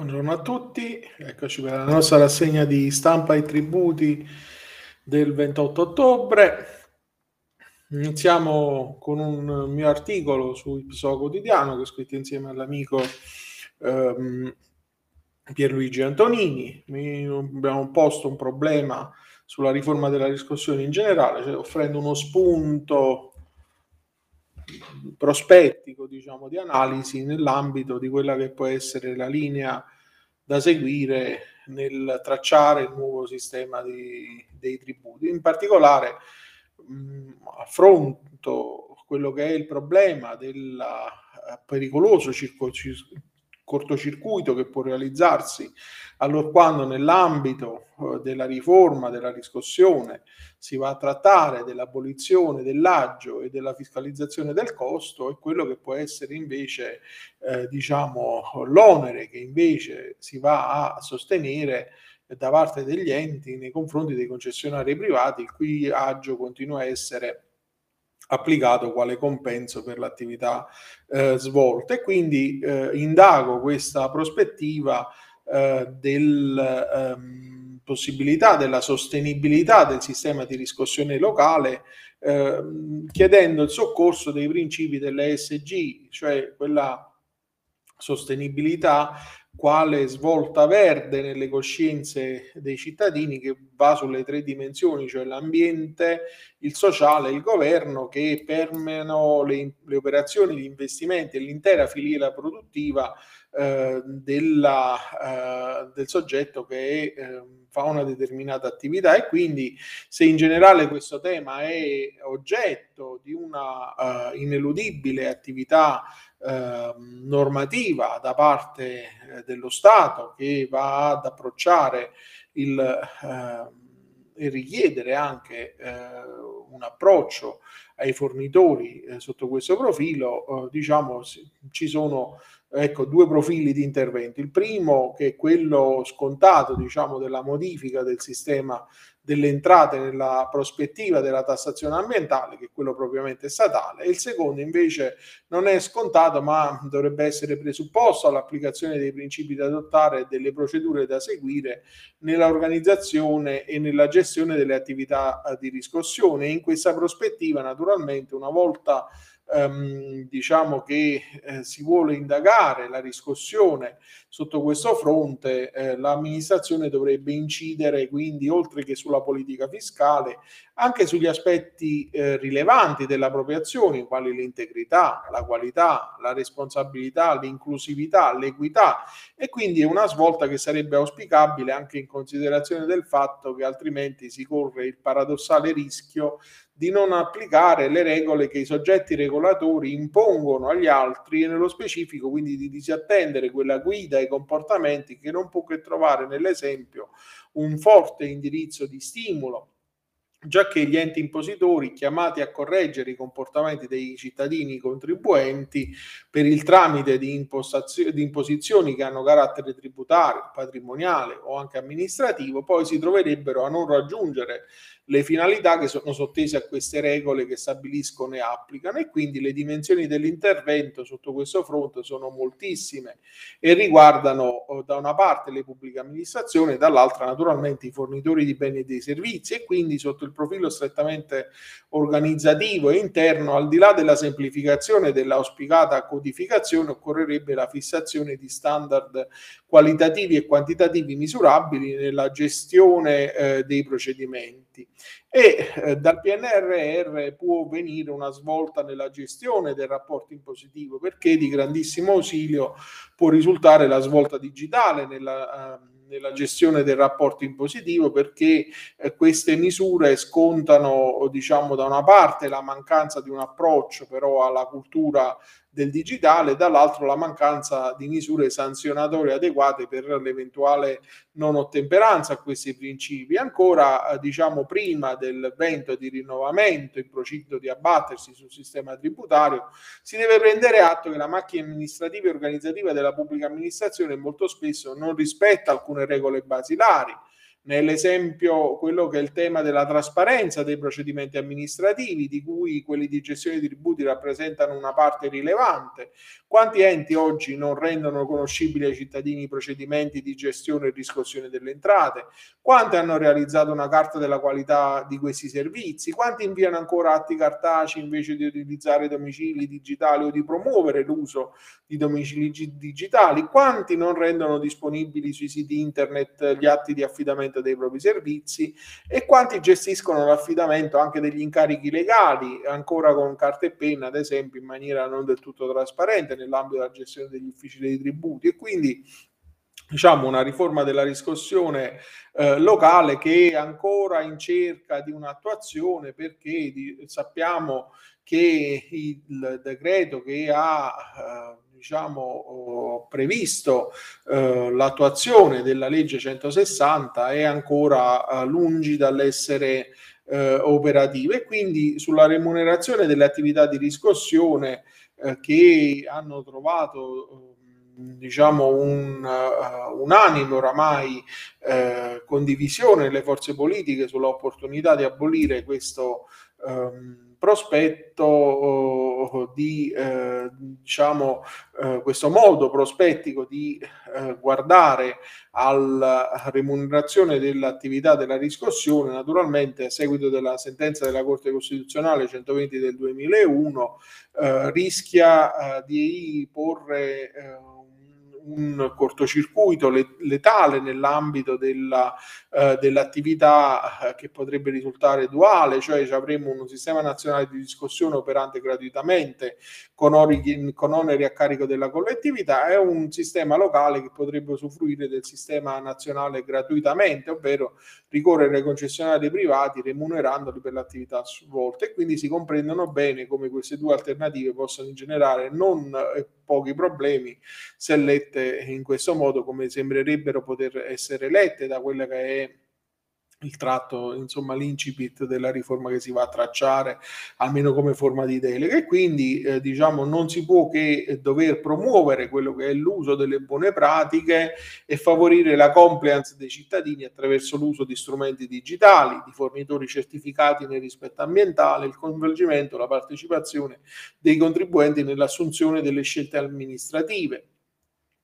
Buongiorno a tutti, eccoci per la nostra rassegna di stampa e tributi del 28 ottobre. Iniziamo con un mio articolo su Ipso Quotidiano che ho scritto insieme all'amico ehm, Pierluigi Antonini. Mi, abbiamo posto un problema sulla riforma della riscossione in generale, cioè offrendo uno spunto prospettico diciamo, di analisi nell'ambito di quella che può essere la linea da seguire nel tracciare il nuovo sistema di, dei tributi. In particolare mh, affronto quello che è il problema del pericoloso circo, cortocircuito che può realizzarsi allorquando nell'ambito eh, della riforma della riscossione si va a trattare dell'abolizione dell'aggio e della fiscalizzazione del costo e quello che può essere invece eh, diciamo l'onere che invece si va a sostenere da parte degli enti nei confronti dei concessionari privati il cui aggio continua a essere applicato quale compenso per l'attività eh, svolta. E quindi eh, indago questa prospettiva eh, della ehm, possibilità della sostenibilità del sistema di riscossione locale ehm, chiedendo il soccorso dei principi dell'ESG, cioè quella sostenibilità quale svolta verde nelle coscienze dei cittadini che va sulle tre dimensioni, cioè l'ambiente, il sociale il governo, che permeano le, le operazioni di investimenti e l'intera filiera produttiva eh, della, eh, del soggetto che eh, fa una determinata attività. E quindi se in generale questo tema è oggetto di una uh, ineludibile attività uh, normativa da parte eh, dello Stato che va ad approcciare il, uh, e richiedere anche un approccio ai fornitori sotto questo profilo, diciamo ci sono ecco, due profili di intervento. Il primo, che è quello scontato, diciamo, della modifica del sistema delle entrate nella prospettiva della tassazione ambientale, che è quello propriamente statale, e il secondo invece non è scontato, ma dovrebbe essere presupposto all'applicazione dei principi da adottare e delle procedure da seguire nell'organizzazione e nella gestione delle attività di riscossione. In questa prospettiva, naturalmente, una volta ehm, diciamo che eh, si vuole indagare la riscossione sotto questo fronte, eh, l'amministrazione dovrebbe incidere quindi oltre che sulla politica fiscale anche sugli aspetti eh, rilevanti dell'appropriazione, quali l'integrità, la qualità, la responsabilità, l'inclusività, l'equità e quindi è una svolta che sarebbe auspicabile anche in considerazione del fatto che altrimenti si corre il paradossale rischio di non applicare le regole che i soggetti regolatori impongono agli altri e nello specifico quindi di disattendere quella guida e comportamenti che non può che trovare nell'esempio un forte indirizzo di stimolo già che gli enti impositori chiamati a correggere i comportamenti dei cittadini contribuenti per il tramite di, di, imposizioni che hanno carattere tributario, patrimoniale o anche amministrativo, poi si troverebbero a non raggiungere le finalità che sono sottese a queste regole che stabiliscono e applicano e quindi le dimensioni dell'intervento sotto questo fronte sono moltissime e riguardano oh, da una parte le pubbliche amministrazioni e dall'altra naturalmente i fornitori di beni e dei servizi e quindi sotto il profilo strettamente organizzativo e interno al di là della semplificazione e dell'auspicata codificazione occorrerebbe la fissazione di standard qualitativi e quantitativi misurabili nella gestione eh, dei procedimenti. E eh, dal PNRR può venire una svolta nella gestione del rapporto impositivo perché di grandissimo ausilio può risultare la svolta digitale nella, uh, nella gestione del rapporto impositivo perché eh, queste misure scontano diciamo da una parte la mancanza di un approccio però alla cultura del digitale, dall'altro la mancanza di misure sanzionatorie adeguate per l'eventuale non ottemperanza a questi principi. Ancora, eh, diciamo, prima del vento di rinnovamento in procinto di abbattersi sul sistema tributario, si deve prendere atto che la macchina amministrativa e organizzativa della pubblica amministrazione molto spesso non rispetta alcune regole basilari Nell'esempio, quello che è il tema della trasparenza dei procedimenti amministrativi, di cui quelli di gestione di tributi rappresentano una parte rilevante. Quanti enti oggi non rendono conoscibili ai cittadini i procedimenti di gestione e riscossione delle entrate? Quanti hanno realizzato una carta della qualità di questi servizi? Quanti inviano ancora atti cartacei invece di utilizzare domicili digitali o di promuovere l'uso di domicili digitali? Quanti non rendono disponibili sui siti internet gli atti di affidamento dei propri servizi? E quanti gestiscono l'affidamento anche degli incarichi legali, ancora con carta e penna, ad esempio, in maniera non del tutto trasparente? nell'ambito della gestione degli uffici dei tributi e quindi diciamo una riforma della riscossione eh, locale che è ancora in cerca di un'attuazione perché di, sappiamo che il decreto che ha eh, diciamo previsto eh, l'attuazione della legge 160 è ancora eh, lungi dall'essere eh, operativa. E quindi sulla remunerazione delle attività di riscossione eh, che hanno trovato diciamo un uh, unanime oramai uh, condivisione nelle forze politiche sull'opportunità di abolire questo um, prospetto uh, di diciamo questo modo prospettico di guardare alla remunerazione dell'attività della riscossione naturalmente a seguito della sentenza della Corte Costituzionale 120 del 2001 rischia di porre un cortocircuito letale nell'ambito della, eh, dell'attività eh, che potrebbe risultare duale, cioè avremo un sistema nazionale di discussione operante gratuitamente con, ori, con oneri a carico della collettività e un sistema locale che potrebbe usufruire del sistema nazionale gratuitamente, ovvero ricorrere ai concessionari privati remunerandoli per l'attività svolta. E quindi si comprendono bene come queste due alternative possono generare non eh, pochi problemi se lette in questo modo come sembrerebbero poter essere lette da quella che è il tratto, insomma, l'incipit della riforma che si va a tracciare, almeno come forma di delega. E quindi, eh, diciamo, non si può che dover promuovere quello che è l'uso delle buone pratiche e favorire la compliance dei cittadini attraverso l'uso di strumenti digitali, di fornitori certificati nel rispetto ambientale, il coinvolgimento, la partecipazione dei contribuenti nell'assunzione delle scelte amministrative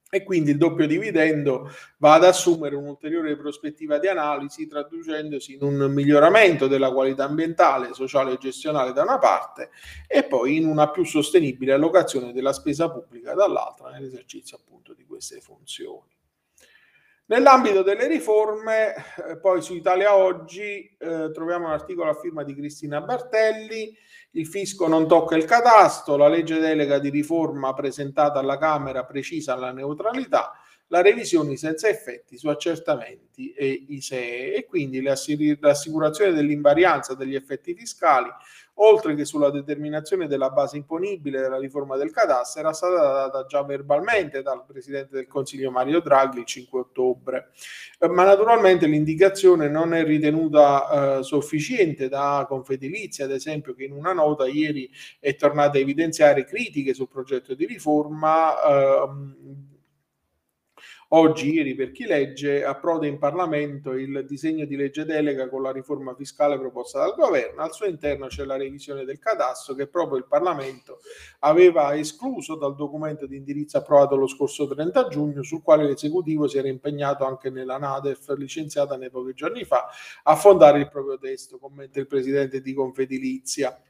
e quindi il doppio dividendo va ad assumere un'ulteriore prospettiva di analisi traducendosi in un miglioramento della qualità ambientale, sociale e gestionale da una parte e poi in una più sostenibile allocazione della spesa pubblica dall'altra nell'esercizio appunto di queste funzioni. Nell'ambito delle riforme, eh, poi su Italia Oggi eh, troviamo un articolo a firma di Cristina Bartelli, il fisco non tocca il catasto, la legge delega di riforma presentata alla Camera precisa la neutralità, la revisione senza effetti su accertamenti e ISEE e quindi l'assicurazione dell'invarianza degli effetti fiscali oltre che sulla determinazione della base imponibile della riforma del catasto, era stata data già verbalmente dal Presidente del Consiglio Mario Draghi il 5 ottobre. Eh, ma naturalmente l'indicazione non è ritenuta eh, sufficiente da Confedilizia, ad esempio, che in una nota ieri è tornata a evidenziare critiche sul progetto di riforma. Eh, Oggi, ieri, per chi legge, approda in Parlamento il disegno di legge delega con la riforma fiscale proposta dal governo. Al suo interno c'è la revisione del cadasso che proprio il Parlamento aveva escluso dal documento di indirizzo approvato lo scorso 30 giugno, sul quale l'esecutivo si era impegnato anche nella NADEF licenziata nei pochi giorni fa a fondare il proprio testo, commenta il presidente di Confedilizia.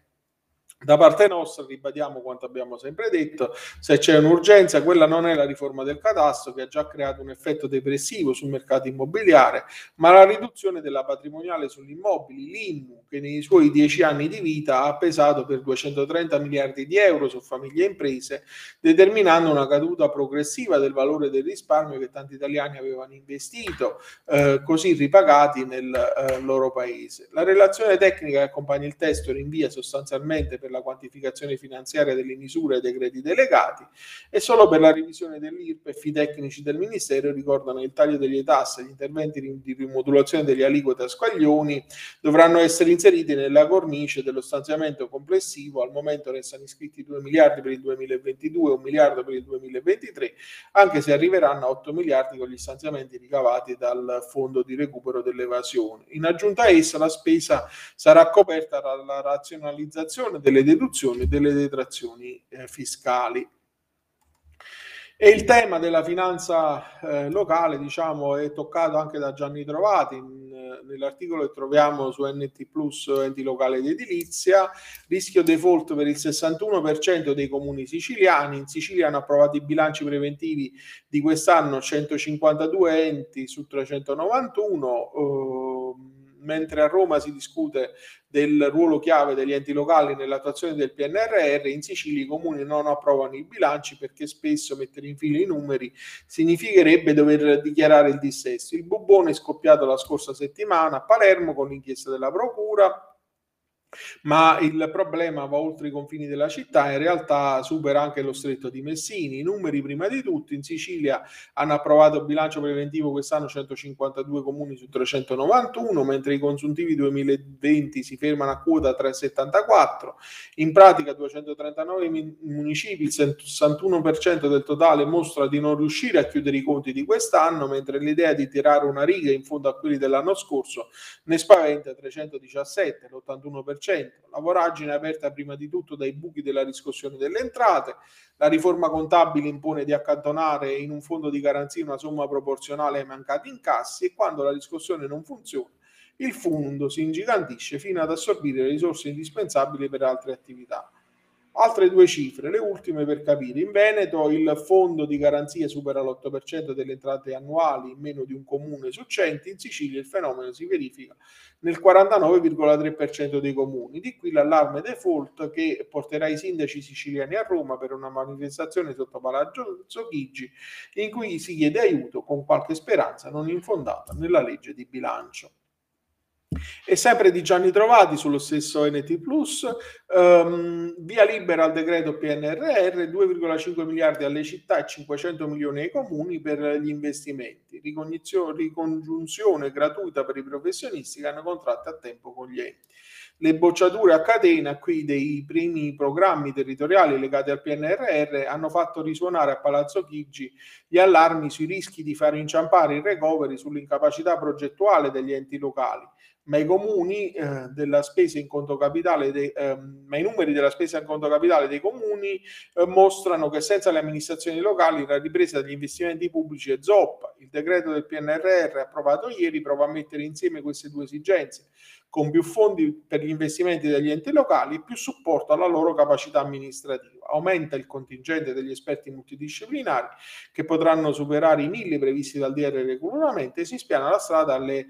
Da parte nostra ribadiamo quanto abbiamo sempre detto, se c'è un'urgenza quella non è la riforma del catasto che ha già creato un effetto depressivo sul mercato immobiliare, ma la riduzione della patrimoniale sugli immobili, l'IMU, che nei suoi dieci anni di vita ha pesato per 230 miliardi di euro su famiglie e imprese, determinando una caduta progressiva del valore del risparmio che tanti italiani avevano investito, eh, così ripagati nel eh, loro paese. La relazione tecnica che accompagna il testo rinvia sostanzialmente per la quantificazione finanziaria delle misure e dei decreti delegati e solo per la revisione dell'IRPEF i tecnici del Ministero ricordano il taglio delle tasse gli interventi di rimodulazione degli aliquote a squaglioni dovranno essere inseriti nella cornice dello stanziamento complessivo. Al momento restano iscritti 2 miliardi per il 2022 e 1 miliardo per il 2023, anche se arriveranno a 8 miliardi con gli stanziamenti ricavati dal fondo di recupero dell'evasione. In aggiunta a essa la spesa sarà coperta dalla razionalizzazione delle deduzioni e delle detrazioni eh, fiscali. E il tema della finanza eh, locale, diciamo, è toccato anche da Gianni Trovati in, nell'articolo che troviamo su NT Plus enti locali di edilizia. Rischio default per il 61% dei comuni siciliani. In Sicilia hanno approvato i bilanci preventivi di quest'anno 152 enti su 391. Eh, mentre a Roma si discute del ruolo chiave degli enti locali nell'attuazione del PNRR, in Sicilia i comuni non approvano i bilanci perché spesso mettere in fila i numeri significherebbe dover dichiarare il dissesto. Il bubbone è scoppiato la scorsa settimana a Palermo con l'inchiesta della Procura ma il problema va oltre i confini della città, in realtà supera anche lo stretto di Messini. I numeri prima di tutto, in Sicilia hanno approvato il bilancio preventivo quest'anno 152 comuni su 391, mentre i consuntivi 2020 si fermano a quota 374. In pratica 239 municipi, il 61% del totale mostra di non riuscire a chiudere i conti di quest'anno, mentre l'idea di tirare una riga in fondo a quelli dell'anno scorso ne spaventa 317, l'81% la voragine è aperta prima di tutto dai buchi della riscossione delle entrate. La riforma contabile impone di accantonare in un fondo di garanzia una somma proporzionale ai mancati incassi e quando la riscossione non funziona, il fondo si ingigantisce fino ad assorbire le risorse indispensabili per altre attività. Altre due cifre, le ultime per capire. In Veneto il fondo di garanzia supera l'8% delle entrate annuali in meno di un comune su 100, in Sicilia il fenomeno si verifica nel 49,3% dei comuni. Di qui l'allarme default che porterà i sindaci siciliani a Roma per una manifestazione sotto Palazzo Chigi in cui si chiede aiuto con qualche speranza non infondata nella legge di bilancio. E sempre di Gianni Trovati sullo stesso NT Plus, um, via libera al decreto PNRR, 2,5 miliardi alle città e 500 milioni ai comuni per gli investimenti, ricongiunzione gratuita per i professionisti che hanno contratti a tempo con gli enti. Le bocciature a catena qui dei primi programmi territoriali legati al PNRR hanno fatto risuonare a Palazzo Chigi gli allarmi sui rischi di far inciampare il recovery sull'incapacità progettuale degli enti locali ma i comuni eh, della spesa in conto capitale, dei, eh, ma i numeri della spesa in conto capitale dei comuni eh, mostrano che senza le amministrazioni locali la ripresa degli investimenti pubblici è zoppa. Il decreto del PNRR approvato ieri prova a mettere insieme queste due esigenze, con più fondi per gli investimenti degli enti locali e più supporto alla loro capacità amministrativa. Aumenta il contingente degli esperti multidisciplinari che potranno superare i mille previsti dal DR regolarmente e si spiana la strada alle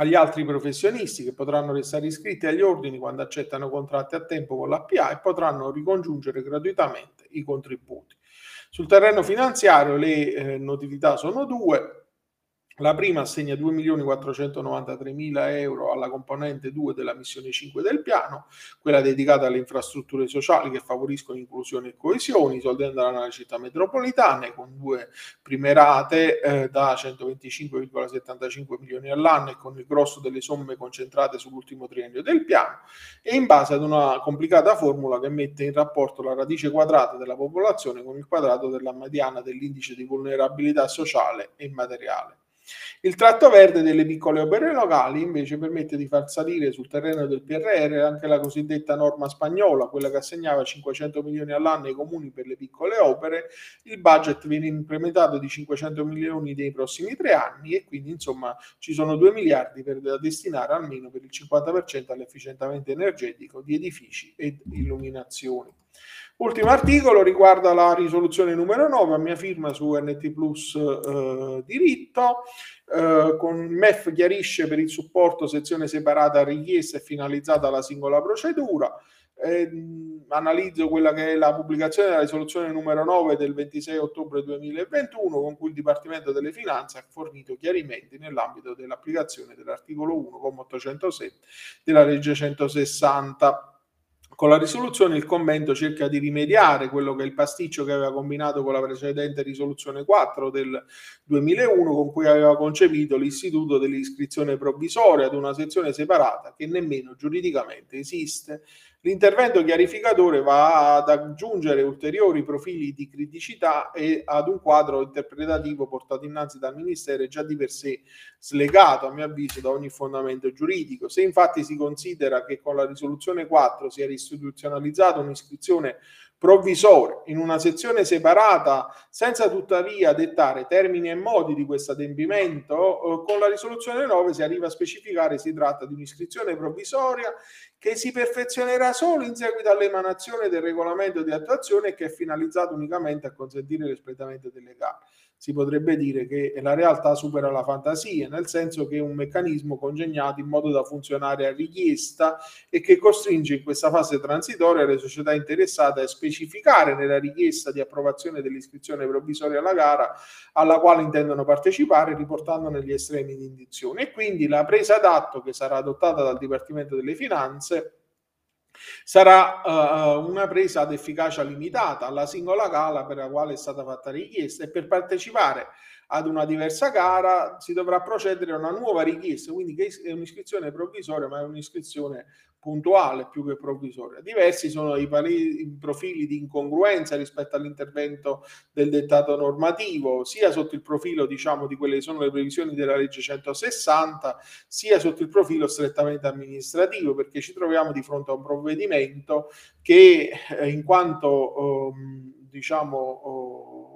agli altri professionisti che potranno restare iscritti agli ordini quando accettano contratti a tempo con l'APA e potranno ricongiungere gratuitamente i contributi. Sul terreno finanziario le eh, notività sono due. La prima assegna 2.493.000 euro alla componente 2 della missione 5 del piano, quella dedicata alle infrastrutture sociali che favoriscono inclusione e coesione. I soldi andranno alle città metropolitane con due prime rate eh, da 125,75 milioni all'anno e con il grosso delle somme concentrate sull'ultimo triennio del piano e in base ad una complicata formula che mette in rapporto la radice quadrata della popolazione con il quadrato della mediana dell'indice di vulnerabilità sociale e materiale. Il tratto verde delle piccole opere locali invece permette di far salire sul terreno del PRR anche la cosiddetta norma spagnola, quella che assegnava 500 milioni all'anno ai comuni per le piccole opere. Il budget viene implementato di 500 milioni nei prossimi tre anni e quindi insomma ci sono 2 miliardi per, da destinare almeno per il 50% all'efficientamento energetico di edifici ed illuminazioni. Ultimo articolo riguarda la risoluzione numero 9, a mia firma su NT Plus eh, diritto, eh, con MEF chiarisce per il supporto sezione separata richiesta e finalizzata alla singola procedura. Eh, analizzo quella che è la pubblicazione della risoluzione numero 9 del 26 ottobre 2021 con cui il Dipartimento delle Finanze ha fornito chiarimenti nell'ambito dell'applicazione dell'articolo 1, 807 della legge 160 Con la risoluzione il commento cerca di rimediare quello che è il pasticcio che aveva combinato con la precedente risoluzione 4 del 2001 con cui aveva concepito l'istituto dell'iscrizione provvisoria ad una sezione separata che nemmeno giuridicamente esiste L'intervento chiarificatore va ad aggiungere ulteriori profili di criticità e ad un quadro interpretativo portato innanzi dal Ministero già di per sé slegato, a mio avviso, da ogni fondamento giuridico. Se infatti si considera che con la risoluzione 4 si è istituzionalizzata un'iscrizione provvisorio in una sezione separata senza tuttavia dettare termini e modi di questo adempimento, eh, con la risoluzione 9 si arriva a specificare si tratta di un'iscrizione provvisoria che si perfezionerà solo in seguito all'emanazione del regolamento di attuazione che è finalizzato unicamente a consentire l'espletamento delle gare si potrebbe dire che la realtà supera la fantasia, nel senso che è un meccanismo congegnato in modo da funzionare a richiesta e che costringe in questa fase transitoria le società interessate a specificare nella richiesta di approvazione dell'iscrizione provvisoria alla gara alla quale intendono partecipare, riportandone gli estremi di indizione. E quindi la presa d'atto che sarà adottata dal Dipartimento delle Finanze Sarà uh, una presa ad efficacia limitata alla singola gala per la quale è stata fatta richiesta e per partecipare ad una diversa gara si dovrà procedere a una nuova richiesta, quindi che è un'iscrizione provvisoria, ma è un'iscrizione puntuale più che provvisoria. Diversi sono i, profili di incongruenza rispetto all'intervento del dettato normativo, sia sotto il profilo diciamo di quelle che sono le previsioni della legge 160, sia sotto il profilo strettamente amministrativo, perché ci troviamo di fronte a un provvedimento che eh, in quanto eh, diciamo oh,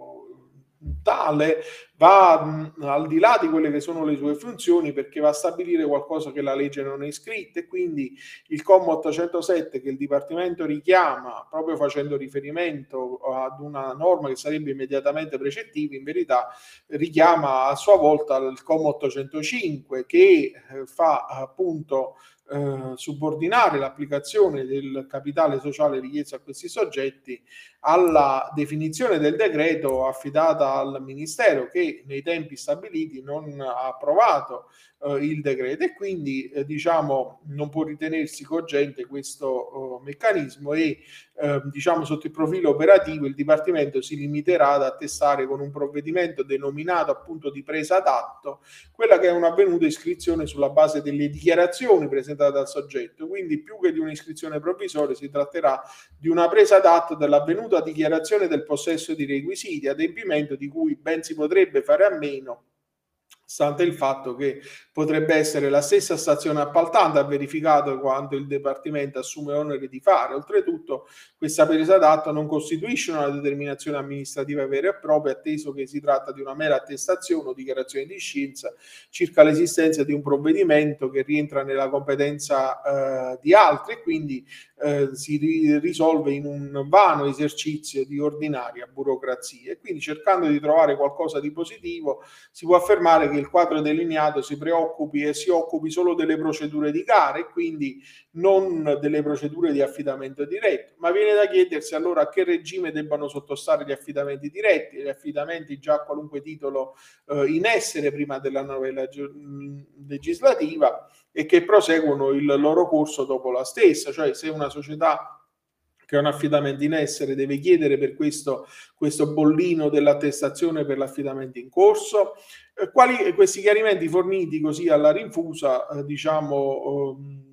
tale va mh, al di là di quelle che sono le sue funzioni perché va a stabilire qualcosa che la legge non è scritta e quindi il comma 807 che il Dipartimento richiama proprio facendo riferimento ad una norma che sarebbe immediatamente precettiva in verità richiama a sua volta il comma 805 che eh, fa appunto eh, subordinare l'applicazione del capitale sociale richiesto a questi soggetti alla definizione del decreto affidata al Ministero che nei tempi stabiliti non ha approvato eh, il decreto. E quindi eh, diciamo non può ritenersi cogente questo oh, meccanismo e eh, diciamo sotto il profilo operativo il Dipartimento si limiterà ad attestare con un provvedimento denominato appunto di presa d'atto quella che è un'avvenuta iscrizione sulla base delle dichiarazioni presentate dal soggetto. Quindi più che di un'iscrizione provvisoria si tratterà di una presa d'atto dell'avvenuta dichiarazione del possesso di requisiti adempimento di cui ben si potrebbe fare a meno stante il fatto che potrebbe essere la stessa stazione appaltante ha verificato quanto il Dipartimento assume onere di fare. Oltretutto, questa presa d'atto non costituisce una determinazione amministrativa vera e propria, atteso che si tratta di una mera attestazione o dichiarazione di scienza circa l'esistenza di un provvedimento che rientra nella competenza eh, di altri e quindi eh, si ri- risolve in un vano esercizio di ordinaria burocrazia. E quindi cercando di trovare qualcosa di positivo, si può affermare che il quadro delineato si preoccupi e si occupi solo delle procedure di gara e quindi non delle procedure di affidamento diretto. Ma viene da chiedersi allora a che regime debbano sottostare gli affidamenti diretti, gli affidamenti già a qualunque titolo eh, in essere prima della novella legislativa e che proseguono il loro corso dopo la stessa, cioè se una società che ha un affidamento in essere deve chiedere per questo, questo bollino dell'attestazione per l'affidamento in corso. Eh, quali questi chiarimenti forniti così alla rinfusa, eh, diciamo, eh,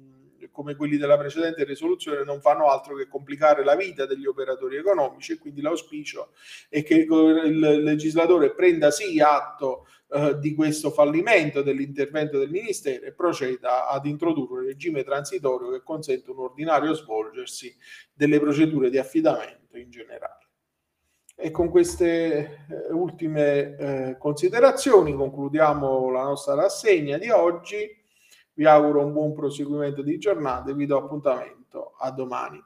come quelli della precedente risoluzione, non fanno altro che complicare la vita degli operatori economici e quindi l'auspicio è che il legislatore prenda sì atto eh, di questo fallimento dell'intervento del Ministero e proceda ad introdurre un regime transitorio che consente un ordinario svolgersi delle procedure di affidamento in generale. E con queste eh, ultime eh, considerazioni concludiamo la nostra rassegna di oggi. Vi auguro un buon proseguimento di giornata e vi do appuntamento a domani.